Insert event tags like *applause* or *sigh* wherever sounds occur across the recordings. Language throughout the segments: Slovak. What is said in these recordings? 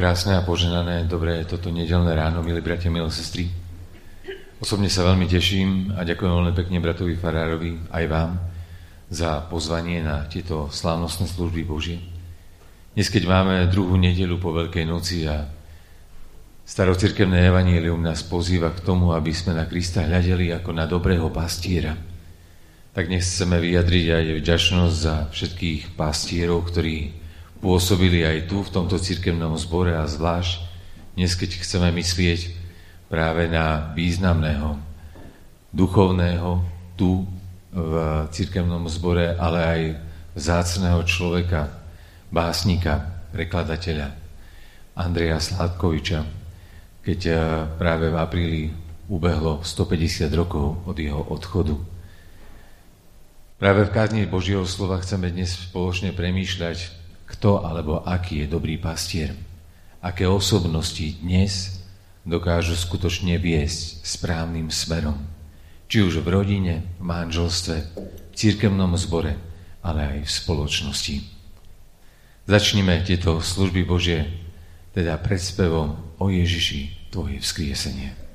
Krásne a poženané, dobré toto nedelné ráno, milí bratia, milé sestry. Osobne sa veľmi teším a ďakujem veľmi pekne bratovi Farárovi, aj vám, za pozvanie na tieto slávnostné služby Božie. Dnes, keď máme druhú nedelu po Veľkej noci a starocirkevné evanílium nás pozýva k tomu, aby sme na Krista hľadeli ako na dobrého pastiera, tak dnes chceme vyjadriť aj vďačnosť za všetkých pastierov, ktorí pôsobili aj tu, v tomto cirkevnom zbore a zvlášť dnes, keď chceme myslieť práve na významného, duchovného tu v cirkevnom zbore, ale aj vzácného človeka, básnika, prekladateľa Andreja Sládkoviča, keď eh, práve v apríli ubehlo 150 rokov od jeho odchodu. Práve v kázni Božieho slova chceme dnes spoločne premýšľať kto alebo aký je dobrý pastier, aké osobnosti dnes dokážu skutočne viesť správnym smerom. Či už v rodine, v manželstve, v církevnom zbore, ale aj v spoločnosti. Začnime tieto služby Božie teda predspevom o Ježiši, Tvoje vzkriesenie.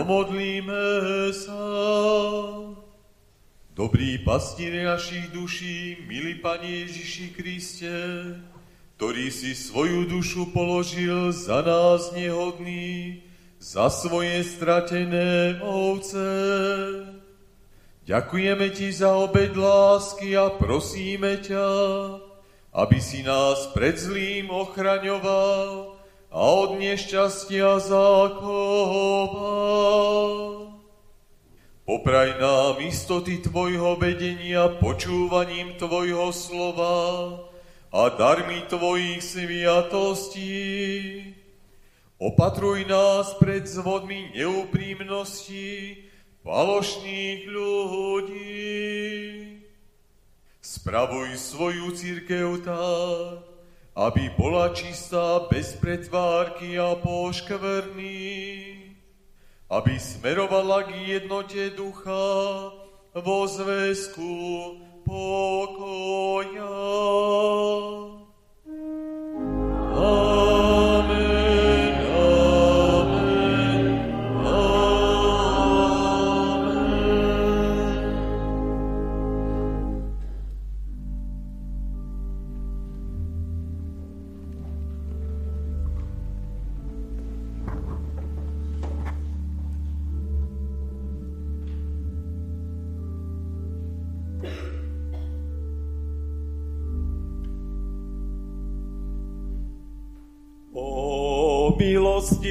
Pomodlíme sa. Dobrý pastier našich duší, milý Pane Ježiši Kriste, ktorý si svoju dušu položil za nás nehodný, za svoje stratené ovce. Ďakujeme Ti za obed lásky a prosíme ťa, aby si nás pred zlým ochraňoval a od nešťastia zachoval. Popraj nám istoty Tvojho vedenia počúvaním Tvojho slova a darmi Tvojich sviatostí. Opatruj nás pred zvodmi neúprimnosti falošných ľudí. Spravuj svoju církev tak, aby bola čistá bez pretvárky a poškvrný aby smerovala k jednote ducha vo zväzku pokoja. Amen.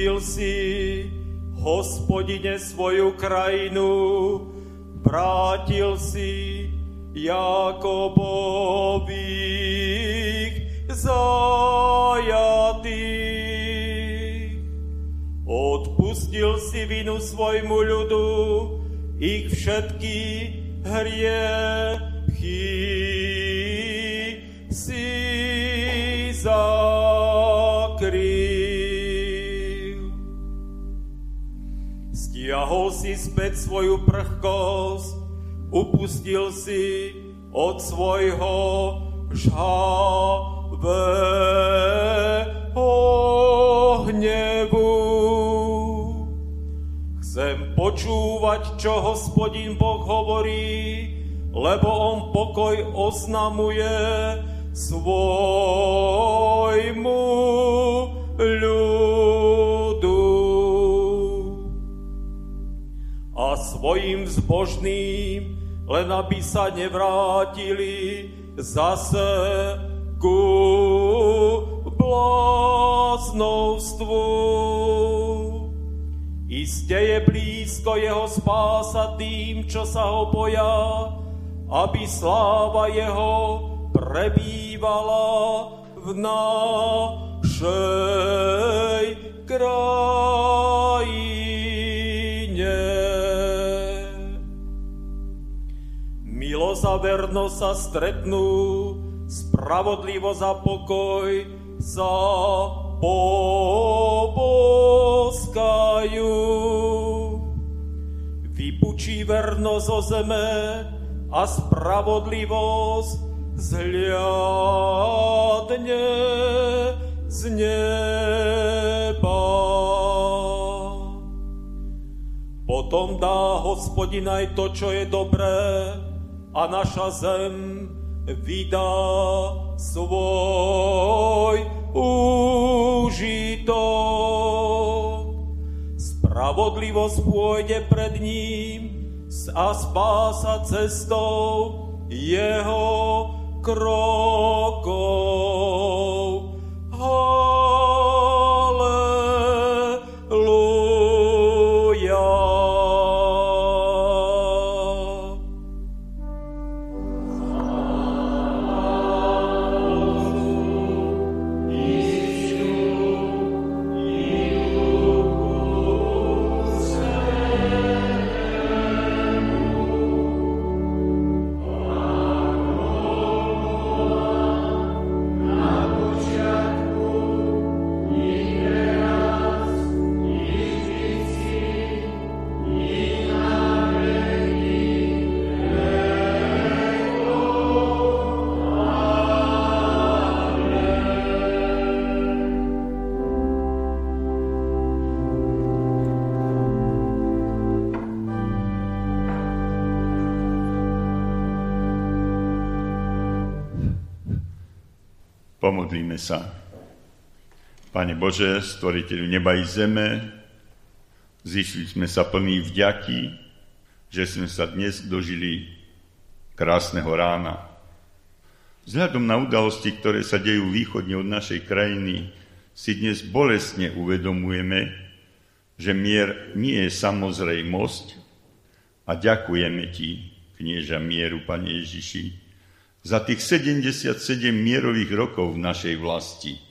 Pomilostil si, hospodine, svoju krajinu, vrátil si Jakobových zajatých. Odpustil si vinu svojmu ľudu, ich všetky hriechy si späť svoju prchkosť, upustil si od svojho žhavého hnevu. Chcem počúvať, čo hospodin Boh hovorí, lebo on pokoj oznamuje svojmu ľudu. Svojim zbožným, len aby sa nevrátili zase ku bláznovstvu. Iste je blízko jeho spása tým, čo sa ho boja, aby sláva jeho prebývala v našej krajine. Milosť a vernosť sa stretnú, spravodlivosť a pokoj sa poboskajú. Vypučí vernosť o zeme a spravodlivosť zhliadne z neba. Potom dá hospodin aj to, čo je dobré, a naša zem vydá svoj úžitok. Spravodlivosť pôjde pred ním a spása cestou jeho krokov. Pomodlíme sa. Pane Bože, stvoriteľu neba i zeme, zišli sme sa plní vďaky, že sme sa dnes dožili krásneho rána. Vzhľadom na udalosti, ktoré sa dejú východne od našej krajiny, si dnes bolestne uvedomujeme, že mier nie je samozrejmosť a ďakujeme Ti, knieža mieru, Pane Ježiši, za tých 77 mierových rokov v našej vlasti –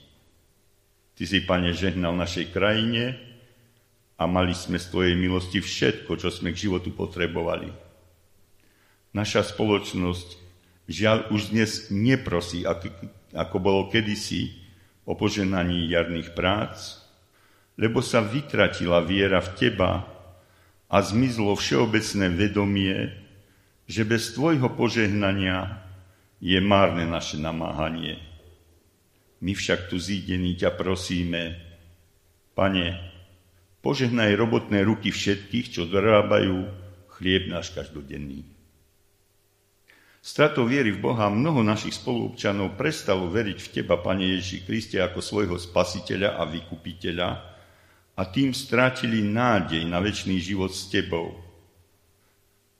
Ty si, Pane, žehnal našej krajine a mali sme z Tvojej milosti všetko, čo sme k životu potrebovali. Naša spoločnosť žiaľ už dnes neprosí, ako bolo kedysi, o poženaní jarných prác, lebo sa vytratila viera v Teba a zmizlo všeobecné vedomie, že bez Tvojho požehnania je márne naše namáhanie. My však tu zídení ťa prosíme, Pane, požehnaj robotné ruky všetkých, čo dorábajú chlieb náš každodenný. Stratou viery v Boha mnoho našich spoluobčanov prestalo veriť v Teba, Pane Ježiši Kriste, ako svojho spasiteľa a vykupiteľa a tým strátili nádej na väčší život s Tebou.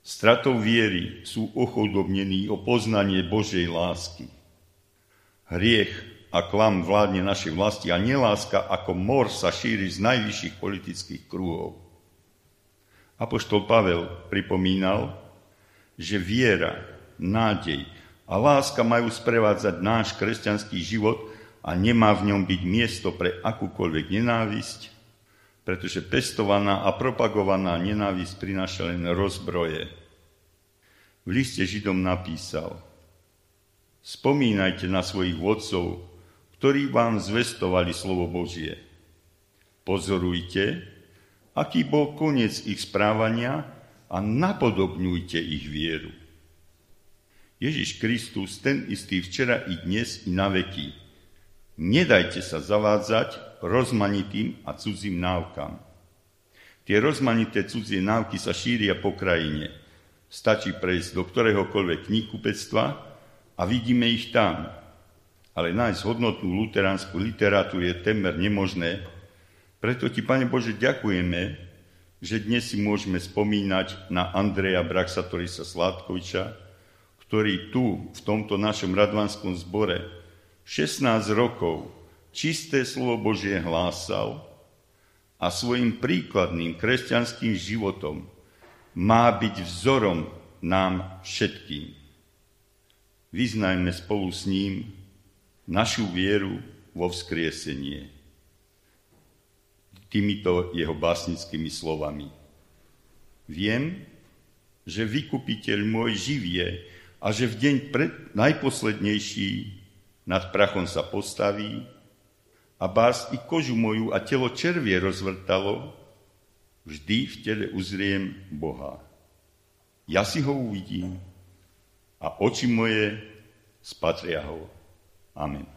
Stratou viery sú ochodobnení o poznanie Božej lásky. Hriech a klam vládne našej vlasti a neláska ako mor sa šíri z najvyšších politických krúhov. Apoštol Pavel pripomínal, že viera, nádej a láska majú sprevádzať náš kresťanský život a nemá v ňom byť miesto pre akúkoľvek nenávisť, pretože pestovaná a propagovaná nenávisť prináša len rozbroje. V liste Židom napísal, spomínajte na svojich vodcov, ktorí vám zvestovali slovo Božie. Pozorujte, aký bol koniec ich správania a napodobňujte ich vieru. Ježiš Kristus, ten istý včera i dnes i na veky. Nedajte sa zavádzať rozmanitým a cudzím návkam. Tie rozmanité cudzie návky sa šíria po krajine. Stačí prejsť do ktoréhokoľvek knihkupectva a vidíme ich tam ale nájsť hodnotnú luteránsku literatúru je temer nemožné. Preto ti, Pane Bože, ďakujeme, že dnes si môžeme spomínať na Andreja Braxatorisa Sládkoviča, ktorý tu, v tomto našom radvanskom zbore, 16 rokov čisté slovo Božie hlásal a svojim príkladným kresťanským životom má byť vzorom nám všetkým. Vyznajme spolu s ním našu vieru vo vzkriesenie. Týmito jeho básnickými slovami. Viem, že vykupiteľ môj živie a že v deň pred, najposlednejší nad prachom sa postaví a bás i kožu moju a telo červie rozvrtalo, vždy v tele uzriem Boha. Ja si ho uvidím a oči moje spatria ho. Amen.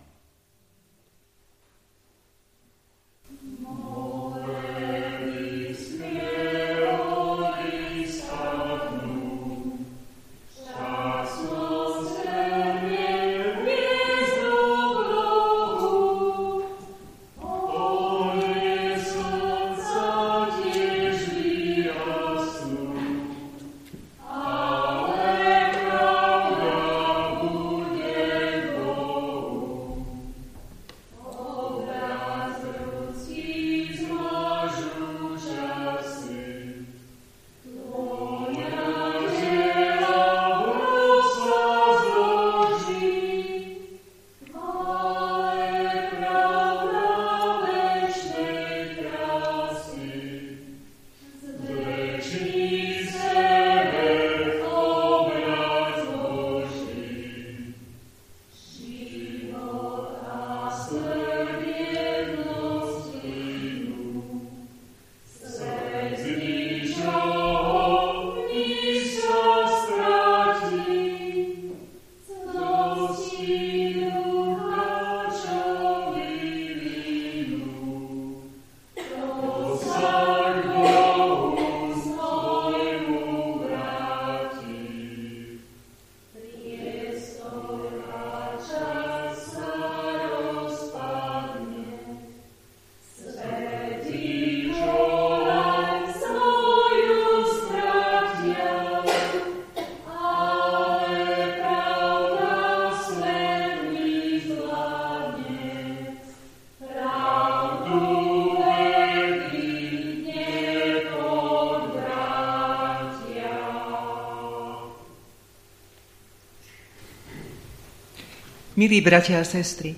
Milí bratia a sestry,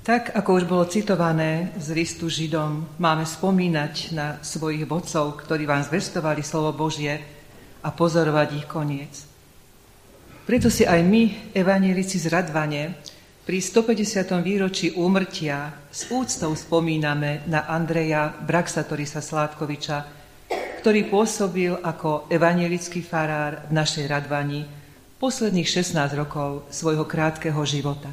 tak ako už bolo citované z listu Židom, máme spomínať na svojich vodcov, ktorí vám zvestovali slovo Božie a pozorovať ich koniec. Preto si aj my, evanielici z Radvane, pri 150. výročí úmrtia s úctou spomíname na Andreja Braxatorisa Sládkoviča, ktorý pôsobil ako evanielický farár v našej Radvani posledných 16 rokov svojho krátkeho života.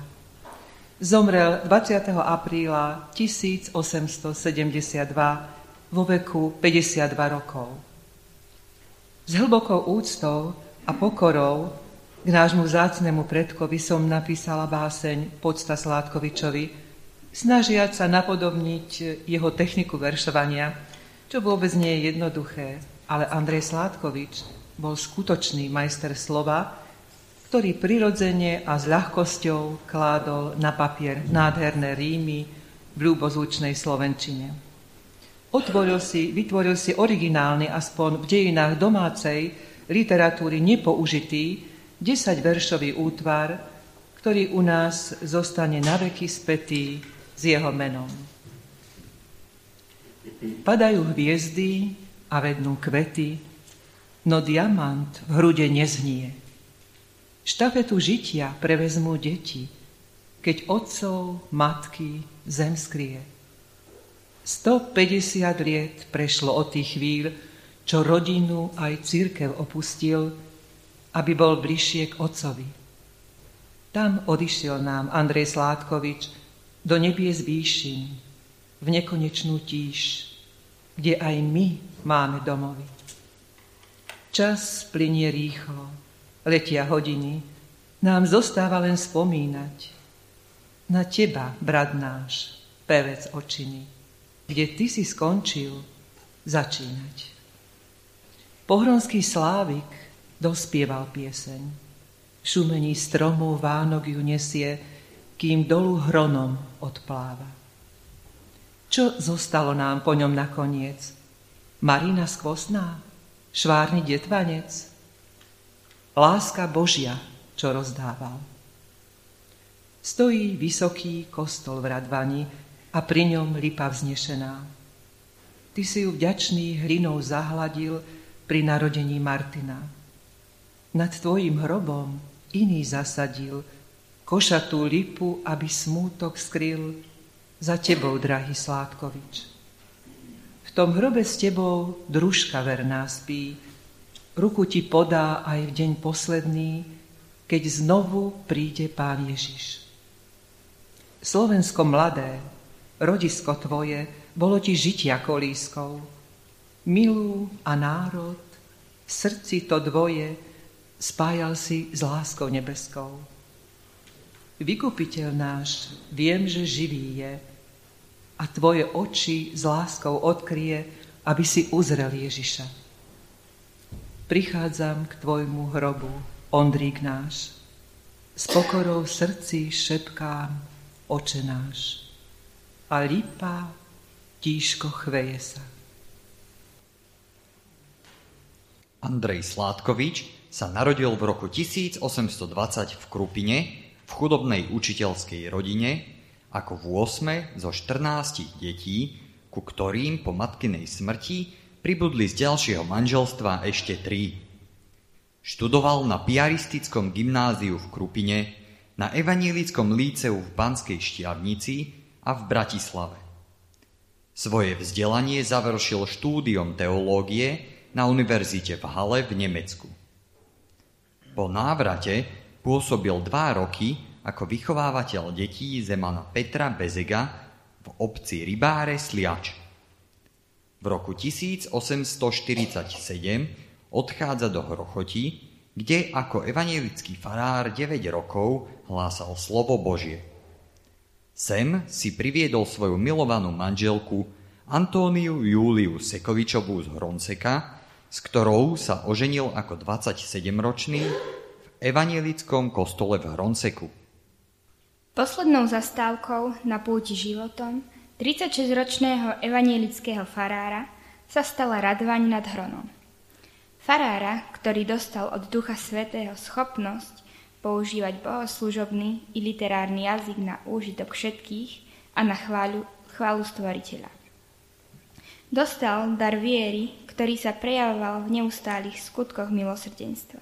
Zomrel 20. apríla 1872 vo veku 52 rokov. S hlbokou úctou a pokorou k nášmu vzácnemu predkovi som napísala báseň Podsta Sládkovičovi, snažiať sa napodobniť jeho techniku veršovania, čo vôbec nie je jednoduché, ale Andrej Sládkovič bol skutočný majster slova, ktorý prirodzene a s ľahkosťou kládol na papier nádherné rímy v ľúbozvučnej slovenčine. Otvoril si, vytvoril si originálny, aspoň v dejinách domácej literatúry nepoužitý, desaťveršový útvar, ktorý u nás zostane naveky spätý s jeho menom. Padajú hviezdy a vednú kvety, no diamant v hrude neznie. Štafetu žitia prevezmú deti, keď otcov, matky zem skrie. 150 liet prešlo od tých chvíľ, čo rodinu aj církev opustil, aby bol bližšie k otcovi. Tam odišiel nám Andrej Sládkovič do nebies výšin, v nekonečnú tíž, kde aj my máme domovy. Čas plinie rýchlo, letia hodiny, nám zostáva len spomínať na teba, brat náš, pevec očiny, kde ty si skončil začínať. Pohronský slávik dospieval pieseň. Šumení stromov Vánok ju nesie, kým dolu hronom odpláva. Čo zostalo nám po ňom nakoniec? Marina skvostná? Švárny detvanec? Láska Božia, čo rozdával. Stojí vysoký kostol v Radvani a pri ňom lipa vznešená. Ty si ju vďačný hlinou zahladil pri narodení Martina. Nad tvojim hrobom iný zasadil košatú lipu, aby smútok skryl za tebou, drahý Sládkovič. V tom hrobe s tebou družka verná spí, Ruku ti podá aj v deň posledný, keď znovu príde Pán Ježiš. Slovensko mladé, rodisko tvoje, bolo ti žitia kolískou. Milú a národ, srdci to dvoje, spájal si s láskou nebeskou. Vykupiteľ náš, viem, že živý je a tvoje oči s láskou odkrie, aby si uzrel Ježiša prichádzam k tvojmu hrobu, Ondrík náš. S pokorou srdci šepkám, oče náš. A lipa tížko chveje sa. Andrej Sládkovič sa narodil v roku 1820 v Krupine v chudobnej učiteľskej rodine ako v 8 zo 14 detí, ku ktorým po matkinej smrti pribudli z ďalšieho manželstva ešte tri. Študoval na piaristickom gymnáziu v Krupine, na evanílickom líceu v Banskej Štiavnici a v Bratislave. Svoje vzdelanie završil štúdiom teológie na univerzite v Hale v Nemecku. Po návrate pôsobil dva roky ako vychovávateľ detí Zemana Petra Bezega v obci Rybáre Sliač. V roku 1847 odchádza do Hrochoti, kde ako evangelický farár 9 rokov hlásal slovo Božie. Sem si priviedol svoju milovanú manželku Antóniu Júliu Sekovičovú z Hronceka, s ktorou sa oženil ako 27-ročný v evanielickom kostole v Hronseku. Poslednou zastávkou na púti životom 36-ročného evanielického farára sa stala Radvaň nad Hronom. Farára, ktorý dostal od Ducha Svetého schopnosť používať bohoslužobný i literárny jazyk na úžitok všetkých a na chváľu, chválu stvoriteľa. Dostal dar viery, ktorý sa prejavoval v neustálých skutkoch milosrdenstva.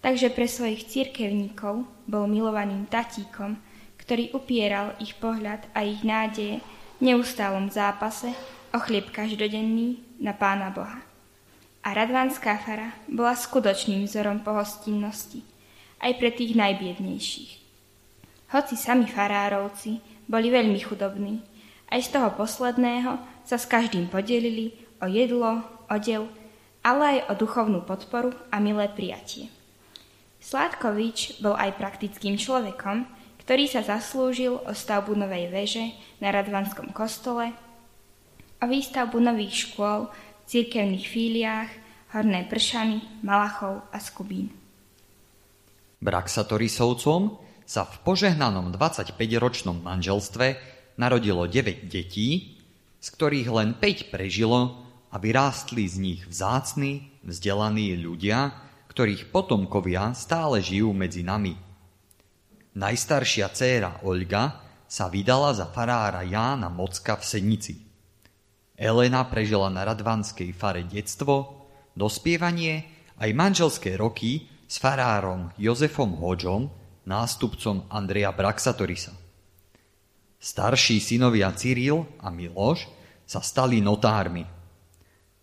Takže pre svojich cirkevníkov bol milovaným tatíkom, ktorý upieral ich pohľad a ich nádeje neustálom zápase o chlieb každodenný na Pána Boha. A Radvanská fara bola skutočným vzorom pohostinnosti, aj pre tých najbiednejších. Hoci sami farárovci boli veľmi chudobní, aj z toho posledného sa s každým podelili o jedlo, odev, ale aj o duchovnú podporu a milé prijatie. Sládkovič bol aj praktickým človekom, ktorý sa zaslúžil o stavbu novej veže na Radvanskom kostole, o výstavbu nových škôl v cirkevných fíliách Horné Pršany, Malachov a Skubín. Braxatorisovcom sa v požehnanom 25-ročnom manželstve narodilo 9 detí, z ktorých len 5 prežilo a vyrástli z nich vzácni, vzdelaní ľudia, ktorých potomkovia stále žijú medzi nami. Najstaršia dcéra Olga sa vydala za farára Jána Mocka v Sednici. Elena prežila na radvanskej fare detstvo, dospievanie aj manželské roky s farárom Jozefom Hodžom, nástupcom Andreja Braxatorisa. Starší synovia Cyril a Miloš sa stali notármi.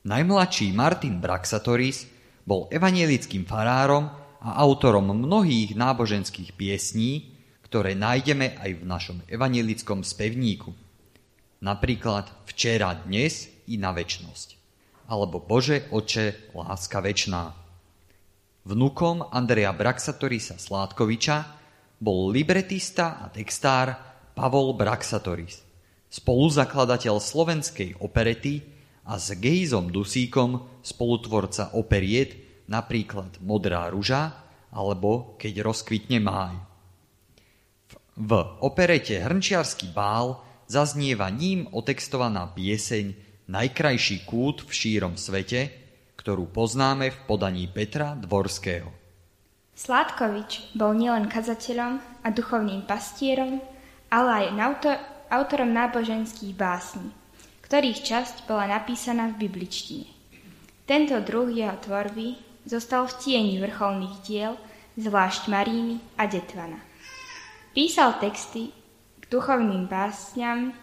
Najmladší Martin Braxatoris bol evanielickým farárom a autorom mnohých náboženských piesní, ktoré nájdeme aj v našom evanielickom spevníku. Napríklad Včera, dnes i na väčnosť. Alebo Bože, Oče, láska večná. Vnukom Andreja Braxatorisa Sládkoviča bol libretista a textár Pavol Braxatoris, spoluzakladateľ slovenskej operety a s Gejzom Dusíkom spolutvorca operiet napríklad Modrá ruža alebo Keď rozkvitne máj. V operete Hrnčiarsky bál zaznieva ním otextovaná pieseň Najkrajší kút v šírom svete, ktorú poznáme v podaní Petra Dvorského. Sládkovič bol nielen kazateľom a duchovným pastierom, ale aj autor, autorom náboženských básní, ktorých časť bola napísaná v bibličtine. Tento druh jeho tvorby zostal v tieni vrcholných diel, zvlášť Maríny a Detvana. Písal texty k duchovným básňam,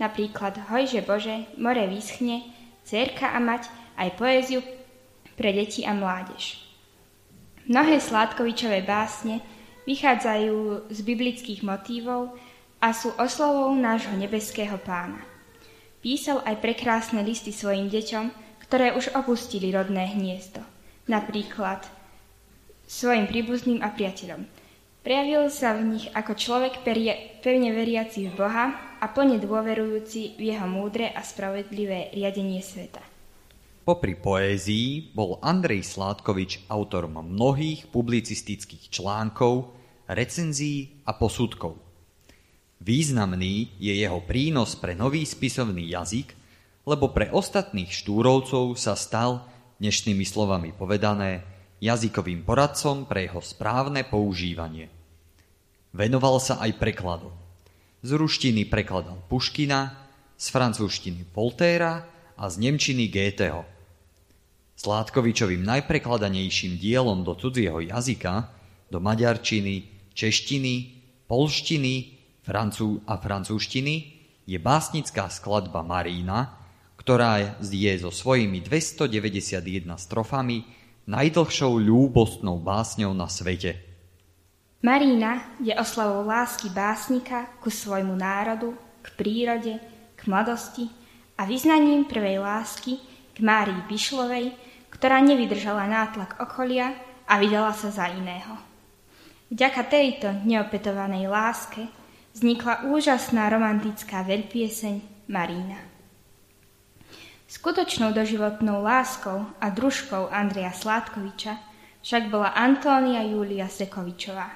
napríklad Hojže Bože, more vyschne, Cerka a mať aj poéziu pre deti a mládež. Mnohé Sládkovičové básne vychádzajú z biblických motívov a sú oslovou nášho nebeského pána. Písal aj prekrásne listy svojim deťom, ktoré už opustili rodné hniezdo, napríklad svojim príbuzným a priateľom. Prejavil sa v nich ako človek pevne veriaci v Boha a plne dôverujúci v jeho múdre a spravedlivé riadenie sveta. Popri poézii bol Andrej Sládkovič autorom mnohých publicistických článkov, recenzií a posudkov. Významný je jeho prínos pre nový spisovný jazyk, lebo pre ostatných štúrovcov sa stal, dnešnými slovami povedané, jazykovým poradcom pre jeho správne používanie. Venoval sa aj prekladom. Z ruštiny prekladal Puškina, z francúzštiny Voltéra a z nemčiny Goetheho. Sládkovičovým najprekladanejším dielom do cudzieho jazyka, do maďarčiny, češtiny, polštiny francú a francúzštiny, je básnická skladba Marína, ktorá je so svojimi 291 strofami najdlhšou ľúbostnou básňou na svete. Marína je oslavou lásky básnika ku svojmu národu, k prírode, k mladosti a vyznaním prvej lásky k Márii Bišlovej, ktorá nevydržala nátlak okolia a vydala sa za iného. Vďaka tejto neopetovanej láske vznikla úžasná romantická veľpieseň Marína. Skutočnou doživotnou láskou a družkou Andreja Sládkoviča však bola Antónia Júlia Sekovičová.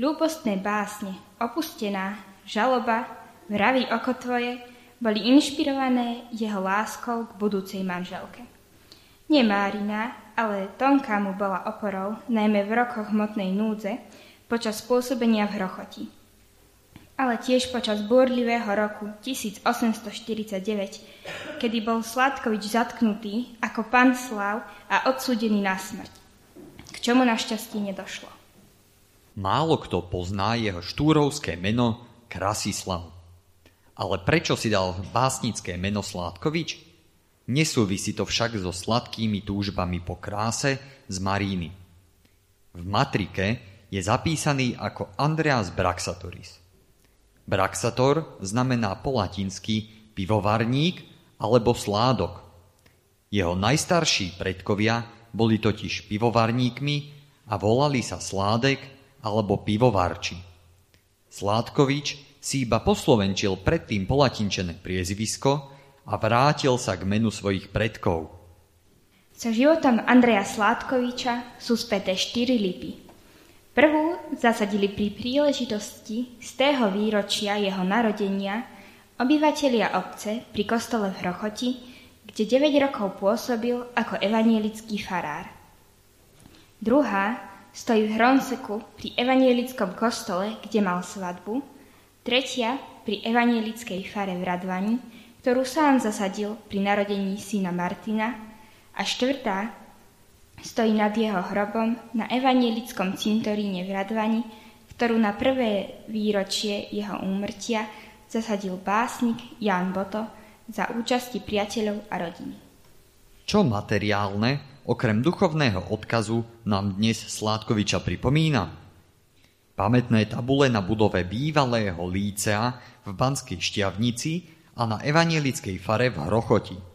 Ľúbostné básne, opustená, žaloba, vraví oko tvoje boli inšpirované jeho láskou k budúcej manželke. Nie Márina, ale Tonka mu bola oporou, najmä v rokoch hmotnej núdze, počas pôsobenia v Hrochoti. Ale tiež počas búrlivého roku 1849, kedy bol Sládkovič zatknutý ako pán Slav a odsúdený na smrť, k čomu našťastie nedošlo. Málo kto pozná jeho štúrovské meno Krasislav. Ale prečo si dal básnické meno Sládkovič? Nesúvisí to však so sladkými túžbami po kráse z Maríny. V matrike je zapísaný ako Andreas Braxatoris. Braxator znamená po latinsky pivovarník alebo sládok. Jeho najstarší predkovia boli totiž pivovarníkmi a volali sa sládek alebo pivovarči. Sládkovič si iba poslovenčil predtým polatinčené priezvisko, a vrátil sa k menu svojich predkov. So životom Andreja Sládkoviča sú späté štyri lipy. Prvú zasadili pri príležitosti z tého výročia jeho narodenia obyvatelia obce pri kostole v Hrochoti, kde 9 rokov pôsobil ako evanielický farár. Druhá stojí v Hronseku pri evanielickom kostole, kde mal svadbu, tretia pri evanielickej fare v Radvani, ktorú sám zasadil pri narodení syna Martina a štvrtá stojí nad jeho hrobom na evanielickom cintoríne v Radvani, ktorú na prvé výročie jeho úmrtia zasadil básnik Jan Boto za účasti priateľov a rodiny. Čo materiálne, okrem duchovného odkazu, nám dnes Sládkoviča pripomína? Pamätné tabule na budove bývalého lícea v Banskej Štiavnici a na evanielickej fare v Hrochoti.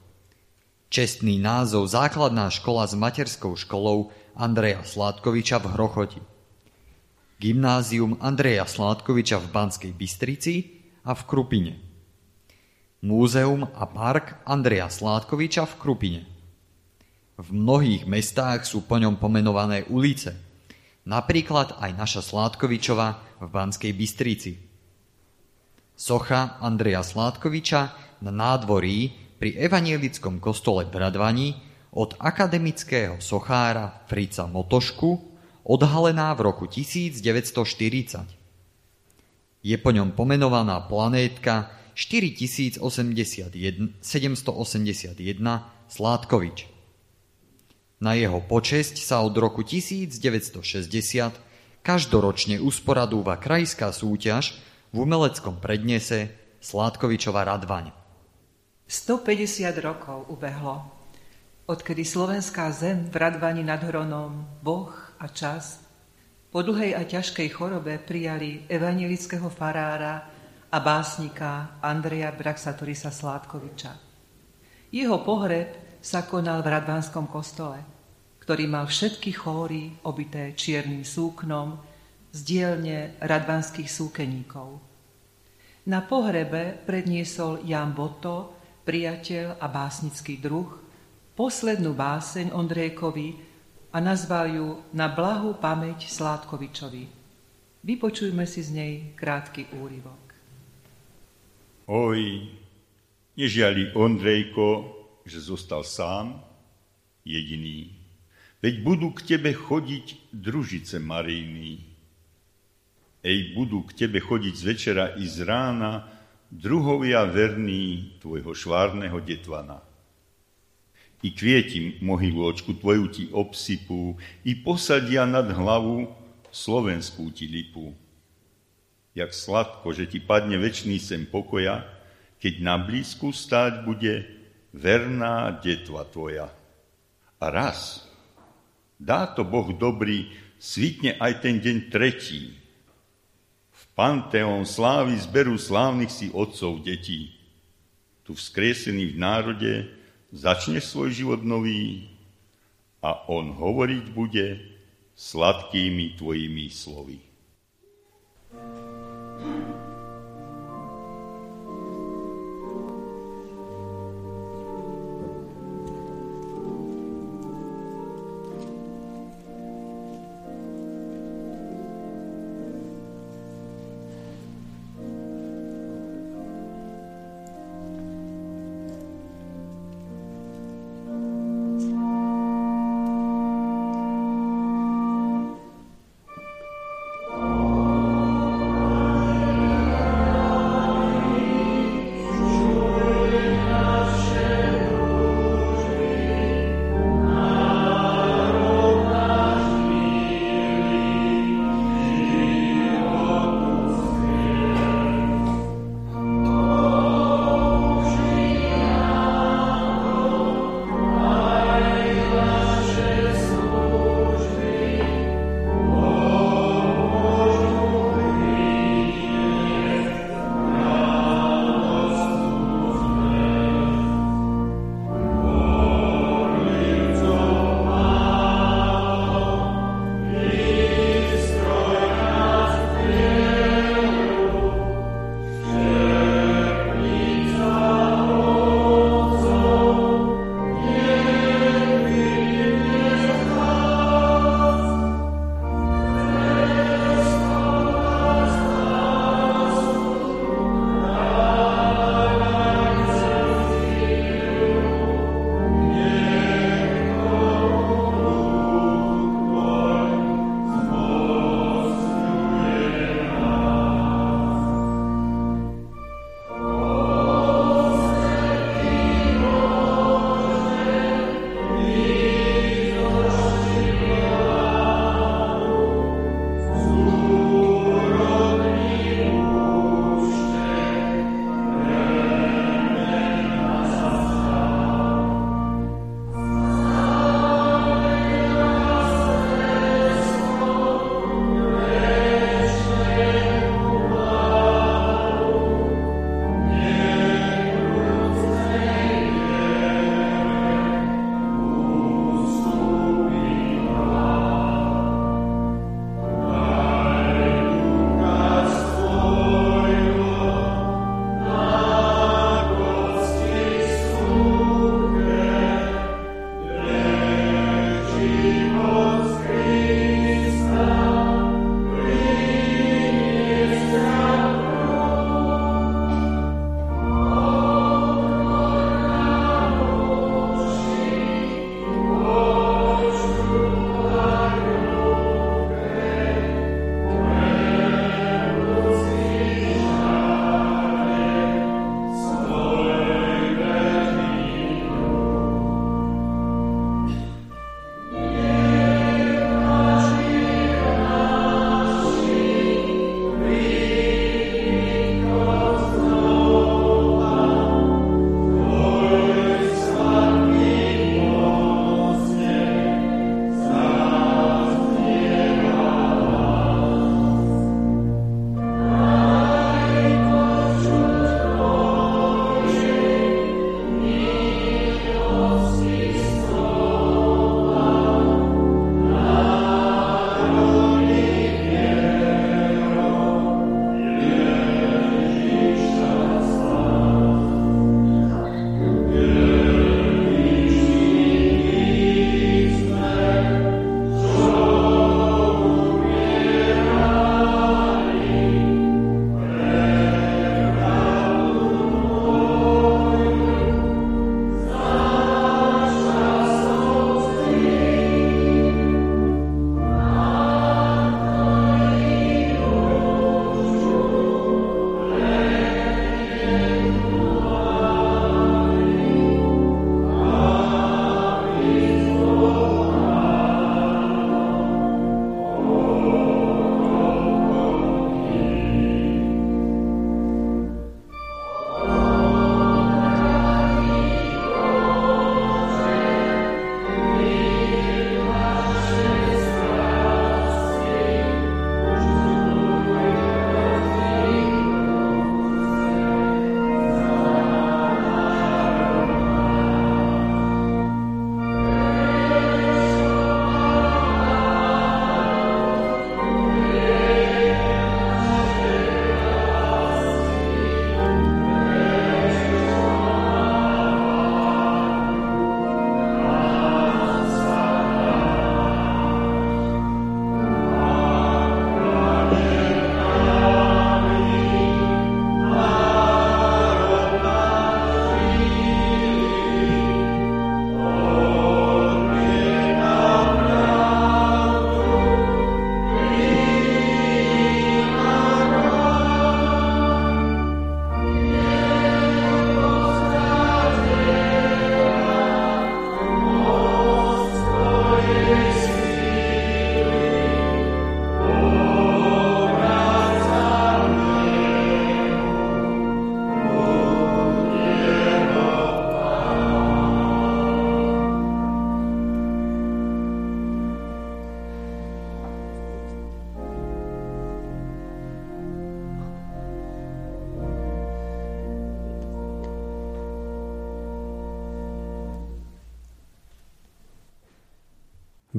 Čestný názov Základná škola s materskou školou Andreja Sládkoviča v Hrochoti. Gymnázium Andreja Sládkoviča v Banskej Bystrici a v Krupine. Múzeum a park Andreja Sládkoviča v Krupine. V mnohých mestách sú po ňom pomenované ulice, napríklad aj naša Sládkovičova v Banskej Bystrici socha Andreja Sládkoviča na nádvorí pri evanielickom kostole v Radvani od akademického sochára Frica Motošku, odhalená v roku 1940. Je po ňom pomenovaná planétka 4781 Sládkovič. Na jeho počesť sa od roku 1960 každoročne usporadúva krajská súťaž v umeleckom prednese Sládkovičova Radvaň. 150 rokov ubehlo, odkedy slovenská zem v Radvani nad Hronom, Boh a čas po dlhej a ťažkej chorobe prijali evangelického farára a básnika Andreja Braxatorisa Sládkoviča. Jeho pohreb sa konal v Radvanskom kostole, ktorý mal všetky chóry obité čiernym súknom, z dielne radvanských súkeníkov. Na pohrebe predniesol Jan Boto, priateľ a básnický druh, poslednú báseň Ondrejkovi a nazval ju Na blahu pamäť Sládkovičovi. Vypočujme si z nej krátky úryvok. Oj, nežiali Ondrejko, že zostal sám, jediný. Veď budú k tebe chodiť družice Maríny, Ej, budú k tebe chodiť z večera i z rána druhovia verní tvojho švárneho detvana. I kvieti mohylôčku tvoju ti obsypú, i posadia nad hlavu slovenskú ti lipu. Jak sladko, že ti padne väčší sem pokoja, keď na blízku stáť bude verná detva tvoja. A raz, dá to Boh dobrý, svitne aj ten deň tretí, Panteón slávy zberu slávnych si otcov detí. Tu vzkriesený v národe začne svoj život nový a on hovoriť bude sladkými tvojimi slovy. V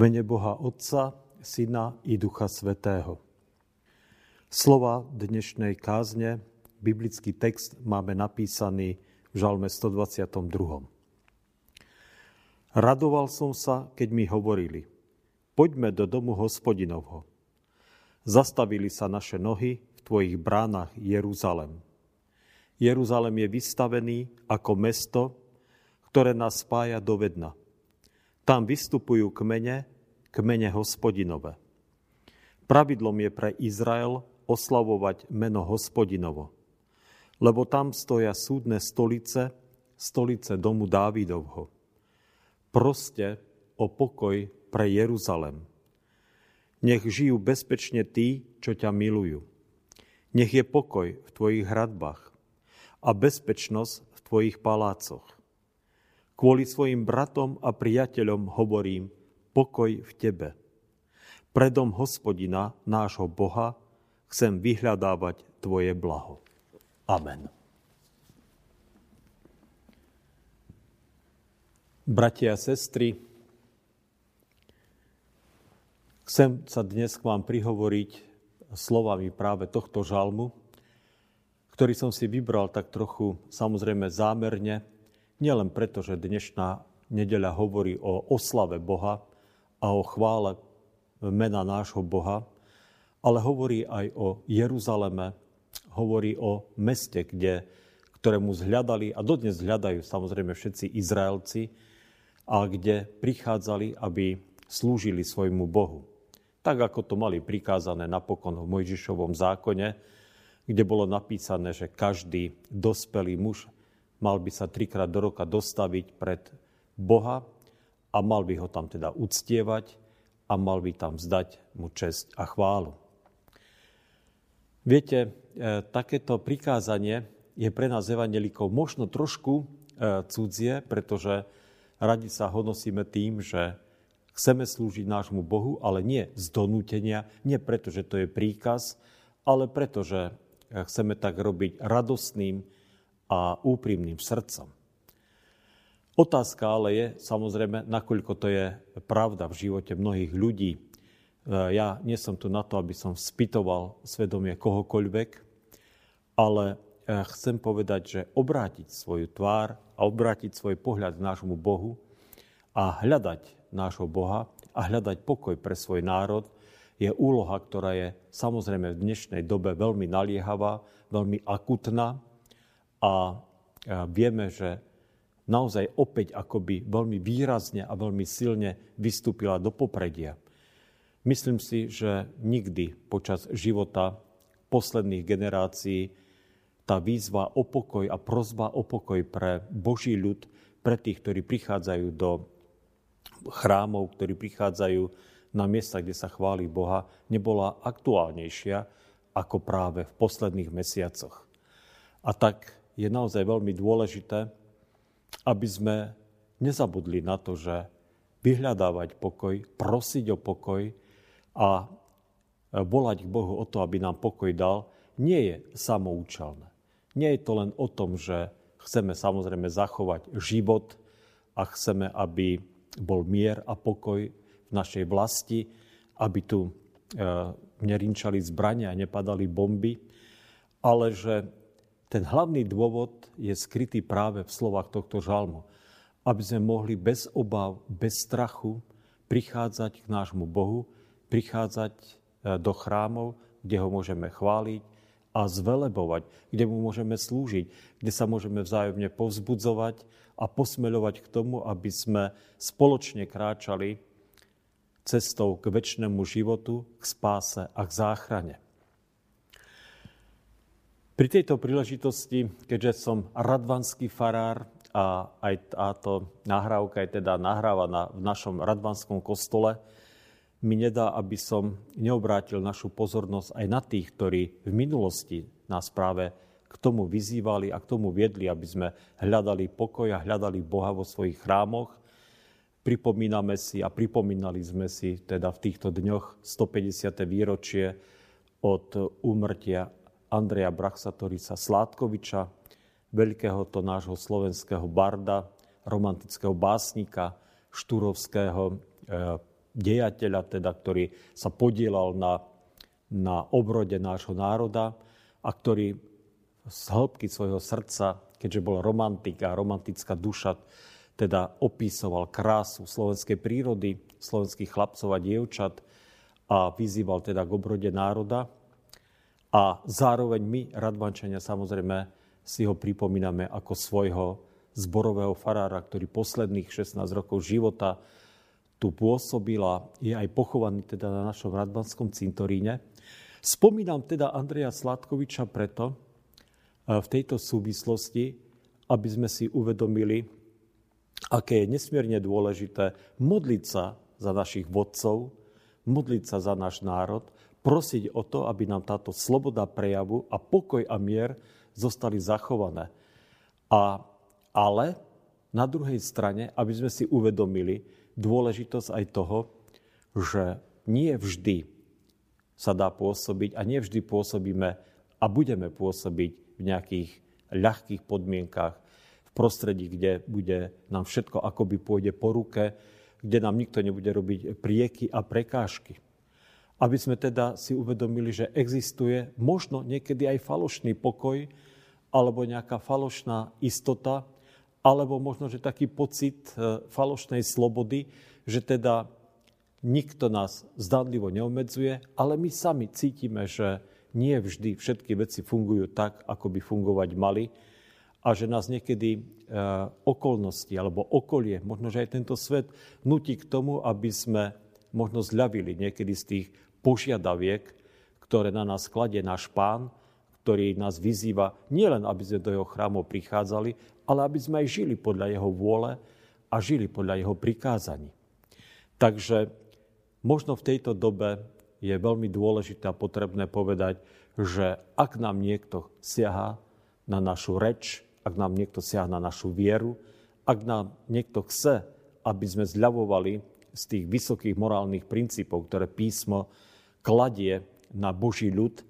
mene Boha Otca, Syna i Ducha Svetého. Slova dnešnej kázne, biblický text máme napísaný v žalme 122. Radoval som sa, keď mi hovorili, poďme do domu hospodinovho. Zastavili sa naše nohy v tvojich bránach Jeruzalem. Jeruzalem je vystavený ako mesto, ktoré nás spája do vedna – tam vystupujú kmene, kmene hospodinové. Pravidlom je pre Izrael oslavovať meno hospodinovo, lebo tam stoja súdne stolice, stolice domu Dávidovho. Proste o pokoj pre Jeruzalem. Nech žijú bezpečne tí, čo ťa milujú. Nech je pokoj v tvojich hradbách a bezpečnosť v tvojich palácoch. Kvôli svojim bratom a priateľom hovorím, pokoj v tebe. Predom hospodina, nášho Boha, chcem vyhľadávať tvoje blaho. Amen. Bratia a sestry, chcem sa dnes k vám prihovoriť slovami práve tohto žalmu, ktorý som si vybral tak trochu samozrejme zámerne, Nielen preto, že dnešná nedeľa hovorí o oslave Boha a o chvále mena nášho Boha, ale hovorí aj o Jeruzaleme, hovorí o meste, kde, ktorému zhľadali a dodnes hľadajú samozrejme všetci Izraelci a kde prichádzali, aby slúžili svojmu Bohu. Tak ako to mali prikázané napokon v Mojžišovom zákone, kde bolo napísané, že každý dospelý muž mal by sa trikrát do roka dostaviť pred Boha a mal by ho tam teda uctievať a mal by tam zdať mu česť a chválu. Viete, e, takéto prikázanie je pre nás evangelikov možno trošku e, cudzie, pretože radi sa honosíme tým, že chceme slúžiť nášmu Bohu, ale nie z donútenia, nie preto, že to je príkaz, ale preto, že chceme tak robiť radostným, a úprimným srdcom. Otázka ale je samozrejme, nakoľko to je pravda v živote mnohých ľudí. E, ja nie som tu na to, aby som spytoval svedomie kohokoľvek, ale e, chcem povedať, že obrátiť svoju tvár a obrátiť svoj pohľad k nášmu Bohu a hľadať nášho Boha a hľadať pokoj pre svoj národ je úloha, ktorá je samozrejme v dnešnej dobe veľmi naliehavá, veľmi akutná a vieme, že naozaj opäť akoby veľmi výrazne a veľmi silne vystúpila do popredia. Myslím si, že nikdy počas života posledných generácií tá výzva o pokoj a prozba o pokoj pre Boží ľud, pre tých, ktorí prichádzajú do chrámov, ktorí prichádzajú na miesta, kde sa chváli Boha, nebola aktuálnejšia ako práve v posledných mesiacoch. A tak je naozaj veľmi dôležité, aby sme nezabudli na to, že vyhľadávať pokoj, prosiť o pokoj a volať k Bohu o to, aby nám pokoj dal, nie je samoučelné. Nie je to len o tom, že chceme samozrejme zachovať život a chceme, aby bol mier a pokoj v našej vlasti, aby tu e, nerinčali zbrania a nepadali bomby, ale že ten hlavný dôvod je skrytý práve v slovách tohto žalmu. Aby sme mohli bez obav, bez strachu prichádzať k nášmu Bohu, prichádzať e, do chrámov, kde ho môžeme chváliť a zvelebovať, kde mu môžeme slúžiť, kde sa môžeme vzájomne povzbudzovať a posmeľovať k tomu, aby sme spoločne kráčali cestou k väčšnému životu, k spáse a k záchrane. Pri tejto príležitosti, keďže som radvanský farár a aj táto nahrávka je teda nahrávaná v našom radvanskom kostole, mi nedá, aby som neobrátil našu pozornosť aj na tých, ktorí v minulosti nás práve k tomu vyzývali a k tomu viedli, aby sme hľadali pokoj a hľadali Boha vo svojich chrámoch. Pripomíname si a pripomínali sme si teda v týchto dňoch 150. výročie od úmrtia Andreja Braxatorisa Sládkoviča, veľkého to nášho slovenského barda, romantického básnika, štúrovského e, dejateľa, teda, ktorý sa podielal na, na obrode nášho národa a ktorý z hĺbky svojho srdca, keďže bol romantika, romantická duša, teda opísoval krásu slovenskej prírody, slovenských chlapcov a dievčat a vyzýval teda k obrode národa. A zároveň my, Radvančania, samozrejme si ho pripomíname ako svojho zborového farára, ktorý posledných 16 rokov života tu pôsobila, je aj pochovaný teda na našom Radvanskom cintoríne. Spomínam teda Andreja Sladkoviča preto e, v tejto súvislosti, aby sme si uvedomili, aké je nesmierne dôležité modliť sa za našich vodcov, modliť sa za náš národ, prosiť o to, aby nám táto sloboda prejavu a pokoj a mier zostali zachované. A, ale na druhej strane, aby sme si uvedomili dôležitosť aj toho, že nie vždy sa dá pôsobiť a nie vždy pôsobíme a budeme pôsobiť v nejakých ľahkých podmienkach, v prostredí, kde bude nám všetko akoby pôjde po ruke, kde nám nikto nebude robiť prieky a prekážky. Aby sme teda si uvedomili, že existuje možno niekedy aj falošný pokoj, alebo nejaká falošná istota, alebo možno, že taký pocit e, falošnej slobody, že teda nikto nás zdanlivo neobmedzuje, ale my sami cítime, že nie vždy všetky veci fungujú tak, ako by fungovať mali a že nás niekedy e, okolnosti alebo okolie, možno, že aj tento svet nutí k tomu, aby sme možno zľavili niekedy z tých požiadaviek, ktoré na nás kladie náš pán, ktorý nás vyzýva nielen, aby sme do jeho chrámov prichádzali, ale aby sme aj žili podľa jeho vôle a žili podľa jeho prikázaní. Takže možno v tejto dobe je veľmi dôležité a potrebné povedať, že ak nám niekto siaha na našu reč, ak nám niekto siahne na našu vieru, ak nám niekto chce, aby sme zľavovali z tých vysokých morálnych princípov, ktoré písmo kladie na Boží ľud,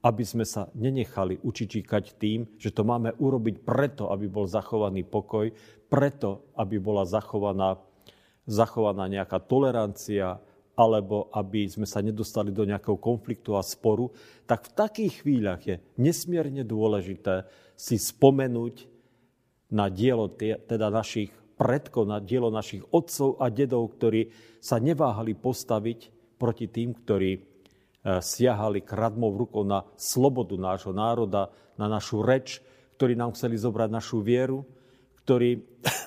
aby sme sa nenechali učičíkať tým, že to máme urobiť preto, aby bol zachovaný pokoj, preto, aby bola zachovaná, zachovaná nejaká tolerancia, alebo aby sme sa nedostali do nejakého konfliktu a sporu, tak v takých chvíľach je nesmierne dôležité si spomenúť na dielo teda našich predkov, na dielo našich otcov a dedov, ktorí sa neváhali postaviť proti tým, ktorí siahali kradmou rukou na slobodu nášho národa, na našu reč, ktorí nám chceli zobrať našu vieru, ktorí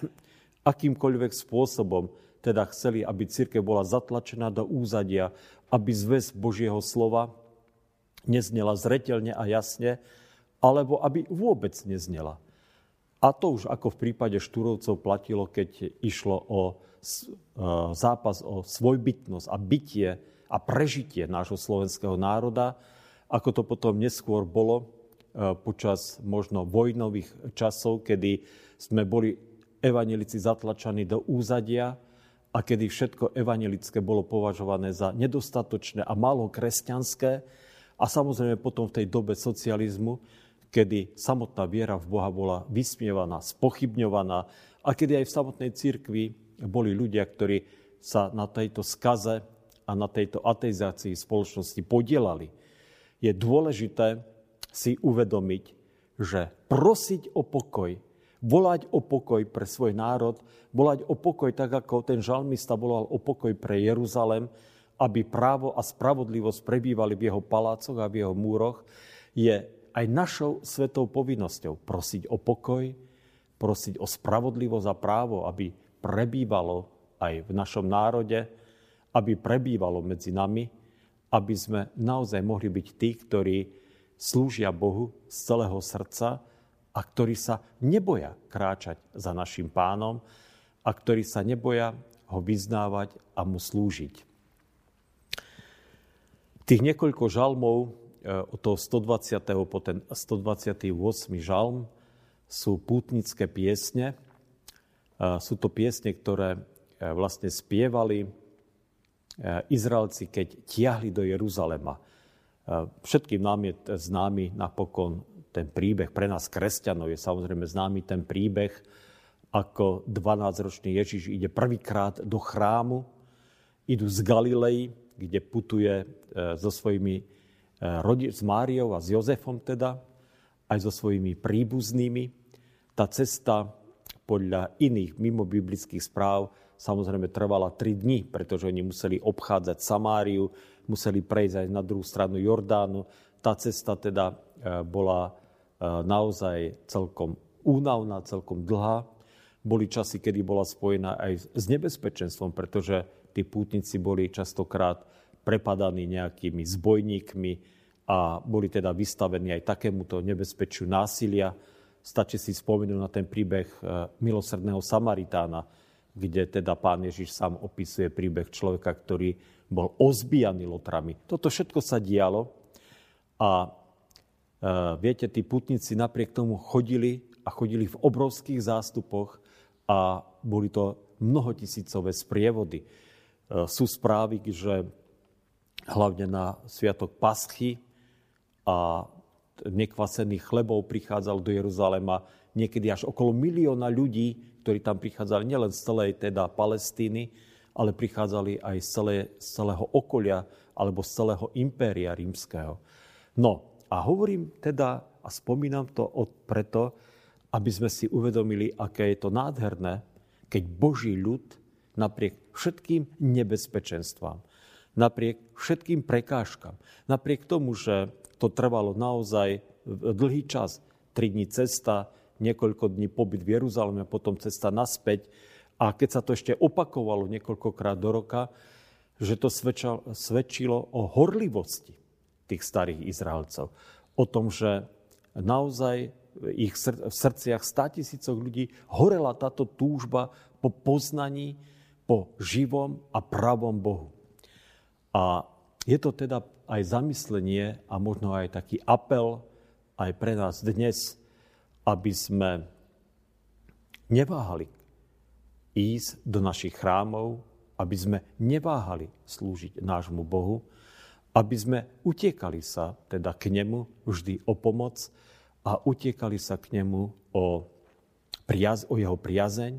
*coughs* akýmkoľvek spôsobom teda chceli, aby církev bola zatlačená do úzadia, aby zväz Božieho slova neznela zretelne a jasne, alebo aby vôbec neznela. A to už ako v prípade Štúrovcov platilo, keď išlo o e, zápas o svojbytnosť a bytie a prežitie nášho slovenského národa, ako to potom neskôr bolo e, počas možno vojnových časov, kedy sme boli evanelici zatlačaní do úzadia, a kedy všetko evanelické bolo považované za nedostatočné a málo kresťanské. A samozrejme potom v tej dobe socializmu, kedy samotná viera v Boha bola vysmievaná, spochybňovaná a kedy aj v samotnej cirkvi boli ľudia, ktorí sa na tejto skaze a na tejto ateizácii spoločnosti podielali. Je dôležité si uvedomiť, že prosiť o pokoj volať o pokoj pre svoj národ, volať o pokoj tak, ako ten žalmista volal o pokoj pre Jeruzalem, aby právo a spravodlivosť prebývali v jeho palácoch a v jeho múroch, je aj našou svetou povinnosťou prosiť o pokoj, prosiť o spravodlivosť a právo, aby prebývalo aj v našom národe, aby prebývalo medzi nami, aby sme naozaj mohli byť tí, ktorí slúžia Bohu z celého srdca, a ktorí sa neboja kráčať za našim pánom a ktorí sa neboja ho vyznávať a mu slúžiť. Tých niekoľko žalmov e, od toho 120. po ten 128. žalm sú pútnické piesne. E, sú to piesne, ktoré e, vlastne spievali Izraelci, keď tiahli do Jeruzalema. Všetkým nám je známy napokon ten príbeh pre nás kresťanov je samozrejme známy ten príbeh, ako 12-ročný Ježiš ide prvýkrát do chrámu, idú z Galilei, kde putuje e, so svojimi e, s Máriou a s Jozefom teda, aj so svojimi príbuznými. Tá cesta podľa iných mimobiblických správ samozrejme trvala tri dni, pretože oni museli obchádzať Samáriu, museli prejsť aj na druhú stranu Jordánu. Tá cesta teda bola naozaj celkom únavná, celkom dlhá. Boli časy, kedy bola spojená aj s nebezpečenstvom, pretože tí pútnici boli častokrát prepadaní nejakými zbojníkmi a boli teda vystavení aj takémuto nebezpečiu násilia. Stačí si spomenúť na ten príbeh e, milosrdného Samaritána, kde teda pán Ježiš sám opisuje príbeh človeka, ktorý bol ozbijaný lotrami. Toto všetko sa dialo a e, viete, tí putníci napriek tomu chodili a chodili v obrovských zástupoch a boli to mnohotisícové sprievody. E, sú správy, že hlavne na Sviatok Paschy a nekvasených chlebov prichádzal do Jeruzalema niekedy až okolo milióna ľudí, ktorí tam prichádzali nielen z celej teda Palestíny, ale prichádzali aj z, celé, z celého okolia alebo z celého impéria rímskeho. No a hovorím teda a spomínam to preto, aby sme si uvedomili, aké je to nádherné, keď Boží ľud napriek všetkým nebezpečenstvám, napriek všetkým prekážkam, napriek tomu, že to trvalo naozaj dlhý čas, tri dní cesta, niekoľko dní pobyt v Jeruzaleme, potom cesta naspäť, a keď sa to ešte opakovalo niekoľkokrát do roka, že to svedčilo o horlivosti tých starých Izraelcov. O tom, že naozaj ich v srdciach 100 tisícov ľudí horela táto túžba po poznaní, po živom a pravom Bohu. A je to teda aj zamyslenie a možno aj taký apel aj pre nás dnes, aby sme neváhali ísť do našich chrámov, aby sme neváhali slúžiť nášmu Bohu, aby sme utiekali sa teda k nemu vždy o pomoc, a utiekali sa k nemu o, priaz, o jeho priazeň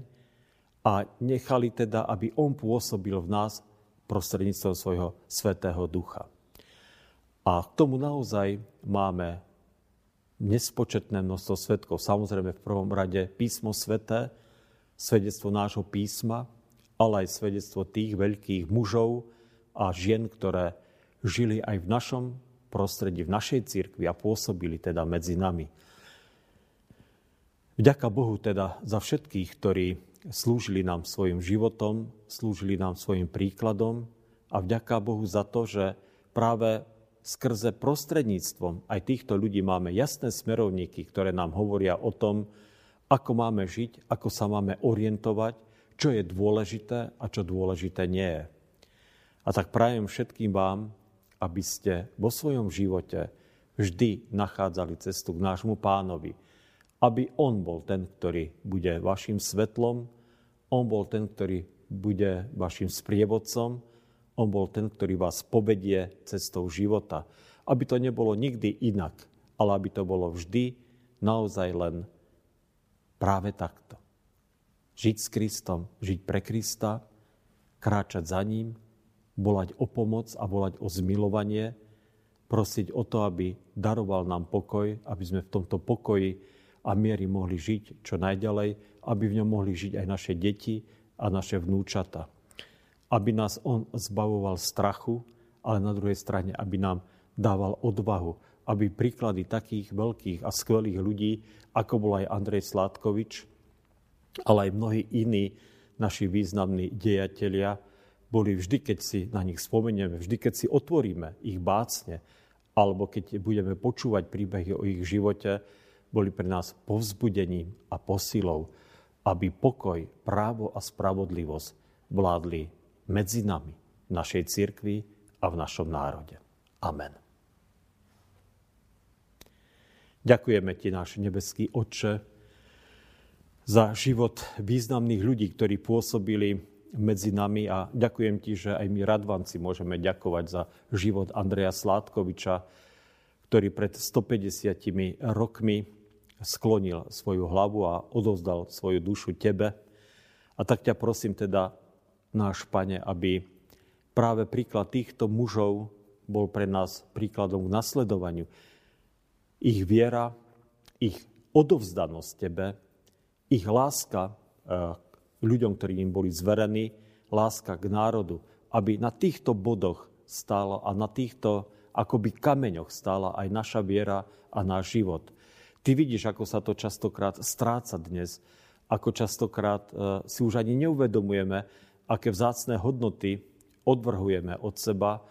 a nechali teda, aby on pôsobil v nás prostredníctvom svojho svetého ducha. A k tomu naozaj máme nespočetné množstvo svetkov. Samozrejme v prvom rade písmo sveté, svedectvo nášho písma, ale aj svedectvo tých veľkých mužov a žien, ktoré žili aj v našom prostredí, v našej cirkvi a pôsobili teda medzi nami. Vďaka Bohu teda za všetkých, ktorí slúžili nám svojim životom, slúžili nám svojim príkladom a vďaka Bohu za to, že práve skrze prostredníctvom aj týchto ľudí máme jasné smerovníky, ktoré nám hovoria o tom, ako máme žiť, ako sa máme orientovať, čo je dôležité a čo dôležité nie je. A tak prajem všetkým vám, aby ste vo svojom živote vždy nachádzali cestu k nášmu pánovi. Aby on bol ten, ktorý bude vašim svetlom, on bol ten, ktorý bude vašim sprievodcom, on bol ten, ktorý vás povedie cestou života. Aby to nebolo nikdy inak, ale aby to bolo vždy naozaj len práve takto. Žiť s Kristom, žiť pre Krista, kráčať za ním volať o pomoc a volať o zmilovanie, prosiť o to, aby daroval nám pokoj, aby sme v tomto pokoji a miery mohli žiť čo najďalej, aby v ňom mohli žiť aj naše deti a naše vnúčata. Aby nás On zbavoval strachu, ale na druhej strane, aby nám dával odvahu, aby príklady takých veľkých a skvelých ľudí, ako bol aj Andrej Sládkovič, ale aj mnohí iní naši významní dejatelia, boli vždy, keď si na nich spomenieme, vždy, keď si otvoríme ich bácne, alebo keď budeme počúvať príbehy o ich živote, boli pre nás povzbudením a posilou, aby pokoj, právo a spravodlivosť vládli medzi nami, v našej cirkvi a v našom národe. Amen. Ďakujeme Ti, náš nebeský Otče, za život významných ľudí, ktorí pôsobili medzi nami a ďakujem ti, že aj my radvanci môžeme ďakovať za život Andreja Sládkoviča, ktorý pred 150 rokmi sklonil svoju hlavu a odovzdal svoju dušu tebe. A tak ťa prosím teda, náš Pane, aby Práve príklad týchto mužov bol pre nás príkladom k nasledovaniu. Ich viera, ich odovzdanosť Tebe, ich láska k ľuďom, ktorí im boli zverení, láska k národu, aby na týchto bodoch stála a na týchto akoby kameňoch stála aj naša viera a náš život. Ty vidíš, ako sa to častokrát stráca dnes, ako častokrát e, si už ani neuvedomujeme, aké vzácné hodnoty odvrhujeme od seba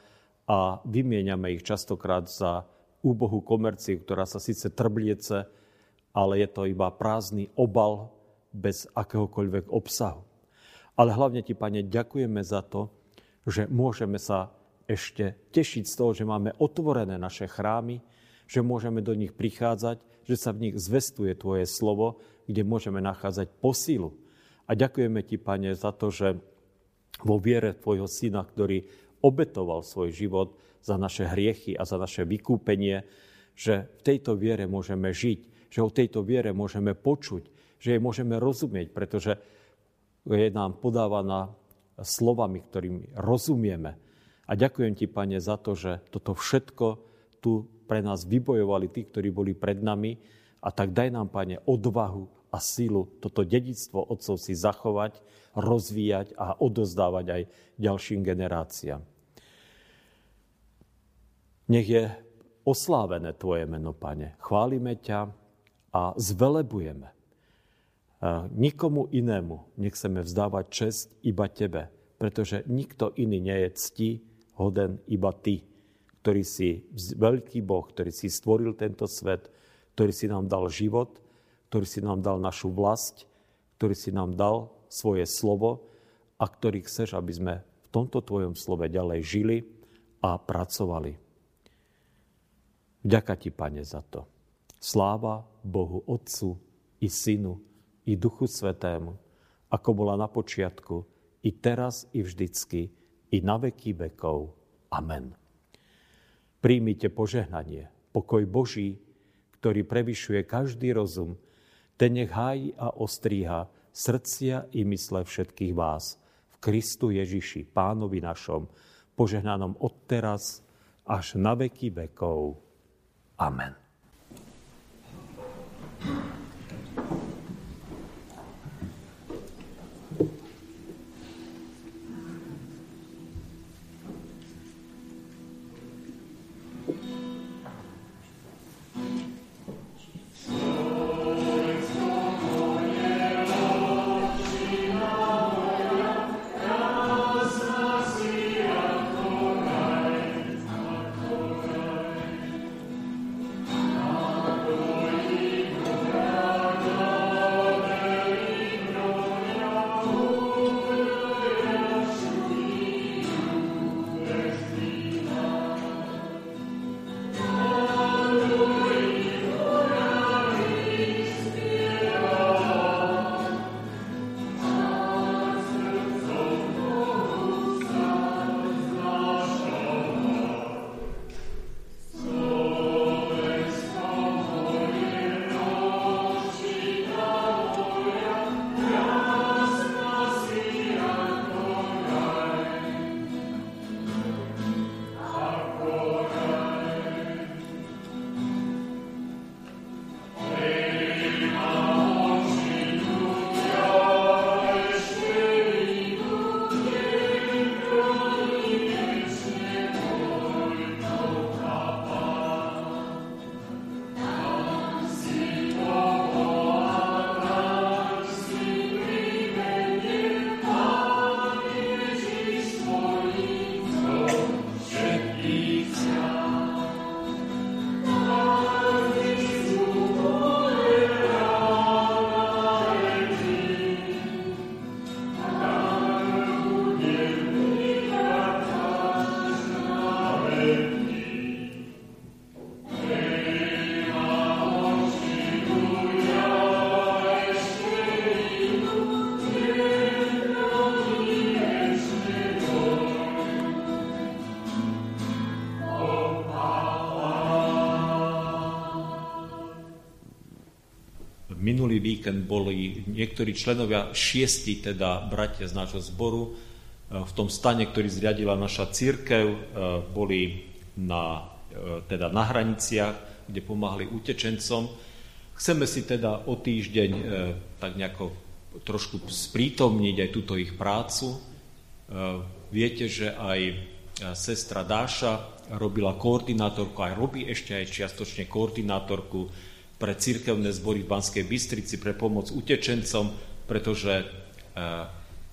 a vymieňame ich častokrát za úbohú komerciu, ktorá sa síce trbliece, ale je to iba prázdny obal bez akéhokoľvek obsahu. Ale hlavne ti, Pane, ďakujeme za to, že môžeme sa ešte tešiť z toho, že máme otvorené naše chrámy, že môžeme do nich prichádzať, že sa v nich zvestuje Tvoje slovo, kde môžeme nachádzať posílu. A ďakujeme Ti, Pane, za to, že vo viere Tvojho Syna, ktorý obetoval svoj život za naše hriechy a za naše vykúpenie, že v tejto viere môžeme žiť, že o tejto viere môžeme počuť, že jej môžeme rozumieť, pretože je nám podávaná slovami, ktorými rozumieme. A ďakujem ti, Pane, za to, že toto všetko tu pre nás vybojovali tí, ktorí boli pred nami. A tak daj nám, Pane, odvahu a sílu toto dedictvo otcov si zachovať, rozvíjať a odozdávať aj ďalším generáciám. Nech je oslávené Tvoje meno, Pane. Chválime ťa a zvelebujeme nikomu inému nechceme vzdávať čest iba Tebe, pretože nikto iný nie je cti hoden iba Ty, ktorý si veľký Boh, ktorý si stvoril tento svet, ktorý si nám dal život, ktorý si nám dal našu vlast, ktorý si nám dal svoje slovo a ktorý chceš, aby sme v tomto Tvojom slove ďalej žili a pracovali. Vďaka Ti, Pane, za to. Sláva Bohu Otcu i Synu i Duchu Svetému, ako bola na počiatku, i teraz, i vždycky, i na veky vekov. Amen. Príjmite požehnanie, pokoj Boží, ktorý prevyšuje každý rozum, ten nech hájí a ostríha srdcia i mysle všetkých vás v Kristu Ježiši, Pánovi našom, požehnanom od teraz až na veky vekov. Amen. Minulý víkend boli niektorí členovia, šiesti teda bratia z nášho zboru, v tom stane, ktorý zriadila naša církev, boli na, teda na hraniciach, kde pomáhali utečencom. Chceme si teda o týždeň tak nejako trošku sprítomniť aj túto ich prácu. Viete, že aj sestra Dáša robila koordinátorku, aj robí ešte aj čiastočne koordinátorku pre církevné zbory v Banskej Bystrici pre pomoc utečencom, pretože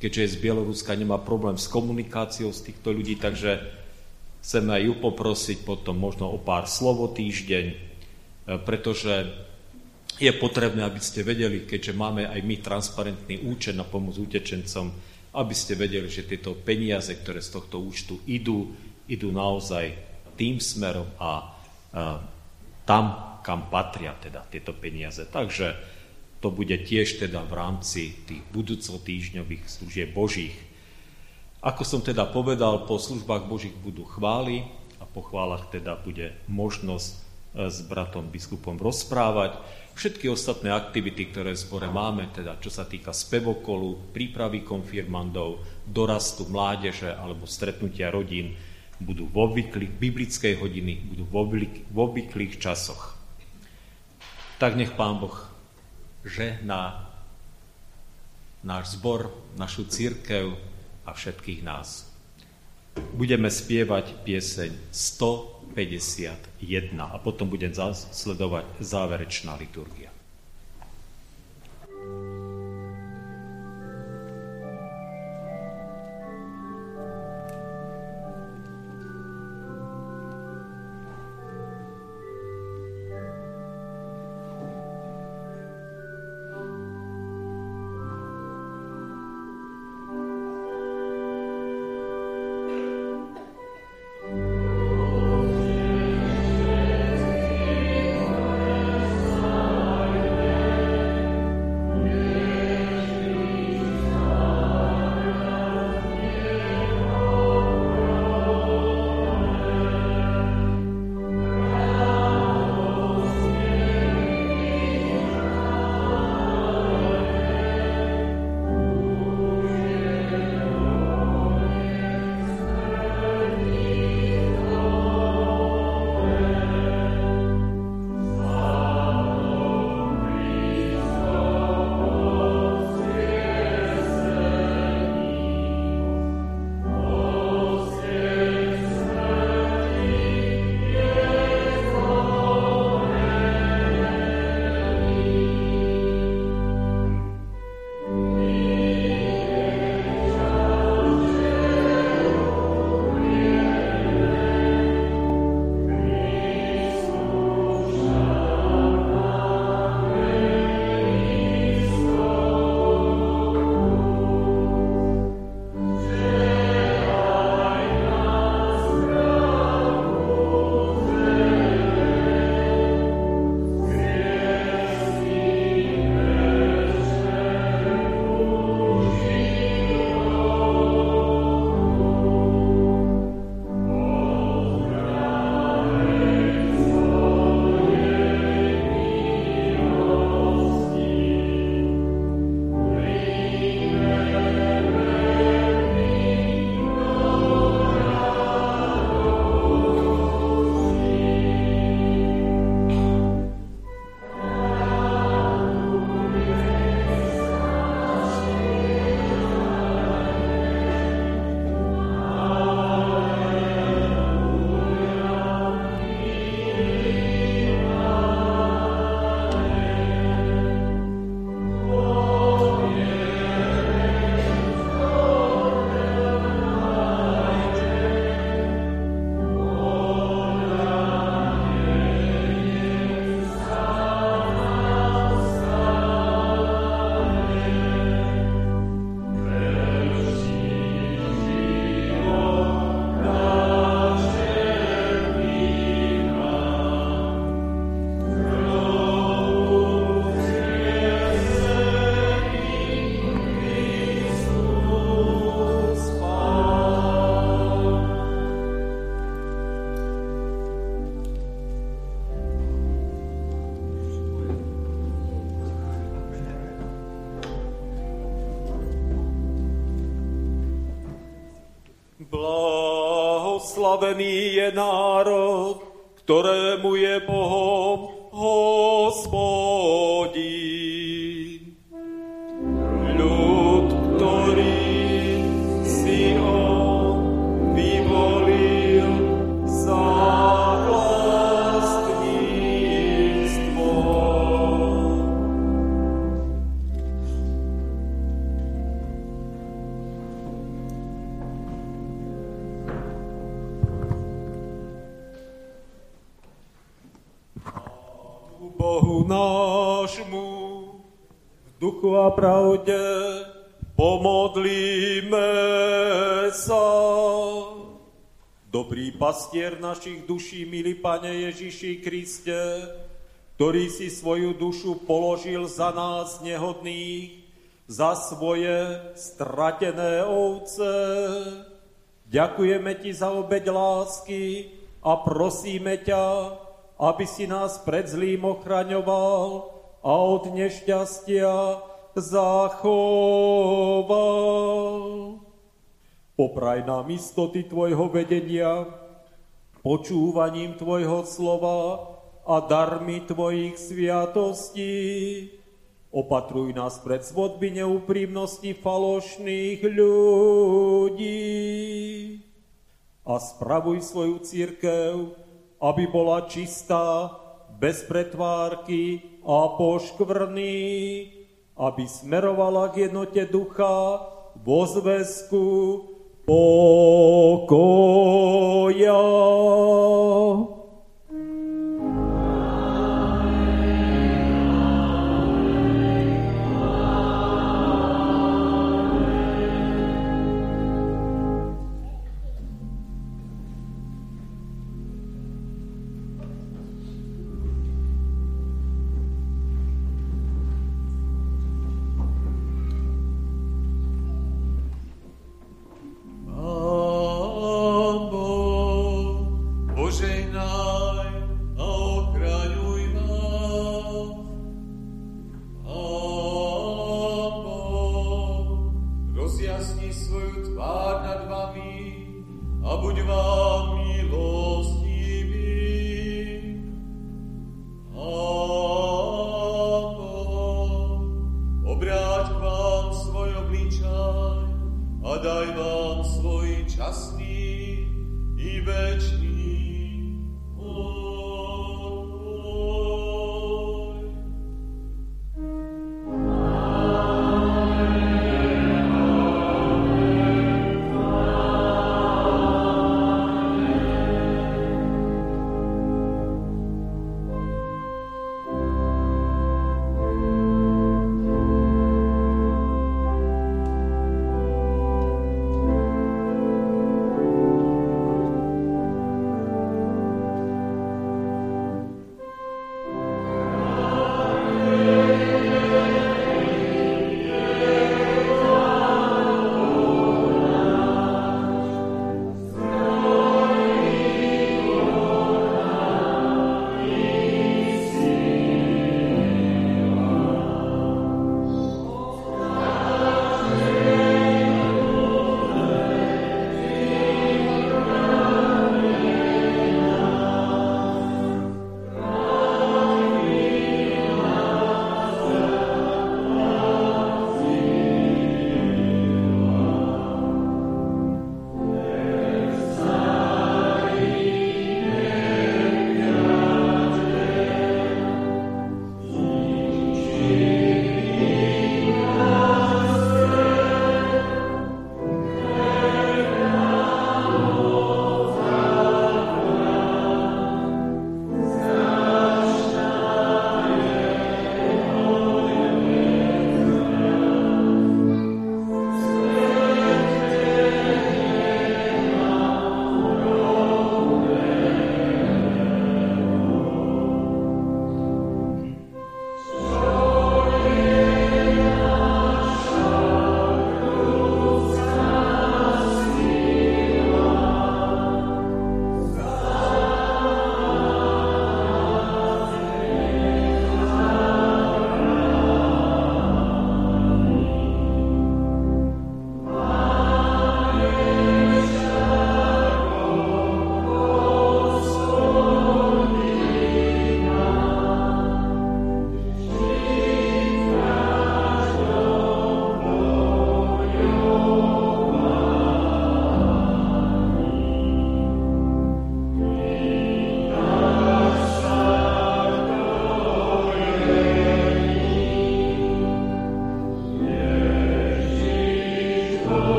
keďže je z Bieloruska, nemá problém s komunikáciou z týchto ľudí, takže chceme aj ju poprosiť potom možno o pár slovo týždeň, pretože je potrebné, aby ste vedeli, keďže máme aj my transparentný účet na pomoc utečencom, aby ste vedeli, že tieto peniaze, ktoré z tohto účtu idú, idú naozaj tým smerom a, a tam, kam patria teda tieto peniaze. Takže to bude tiež teda v rámci tých budúcotýždňových služieb Božích. Ako som teda povedal, po službách Božích budú chvály a po chválach teda bude možnosť e, s bratom biskupom rozprávať. Všetky ostatné aktivity, ktoré v zbore máme, teda čo sa týka spevokolu, prípravy konfirmandov, dorastu mládeže alebo stretnutia rodín, budú v obvyklých, biblickej hodiny, budú v, obvyk, v obvyklých časoch. Tak nech Pán Boh žehná náš zbor, našu církev a všetkých nás. Budeme spievať pieseň 100 51 a potom bude sledovať záverečná liturgia. أعرضني pastier našich duší, milý Pane Ježiši Kriste, ktorý si svoju dušu položil za nás nehodných, za svoje stratené ovce. Ďakujeme Ti za obeď lásky a prosíme ťa, aby si nás pred zlým ochraňoval a od nešťastia zachoval. Popraj nám istoty Tvojho vedenia, počúvaním Tvojho slova a darmi Tvojich sviatostí. Opatruj nás pred svodby neúprimnosti falošných ľudí a spravuj svoju církev, aby bola čistá, bez pretvárky a poškvrný, aby smerovala k jednote ducha vo zväzku pokoja.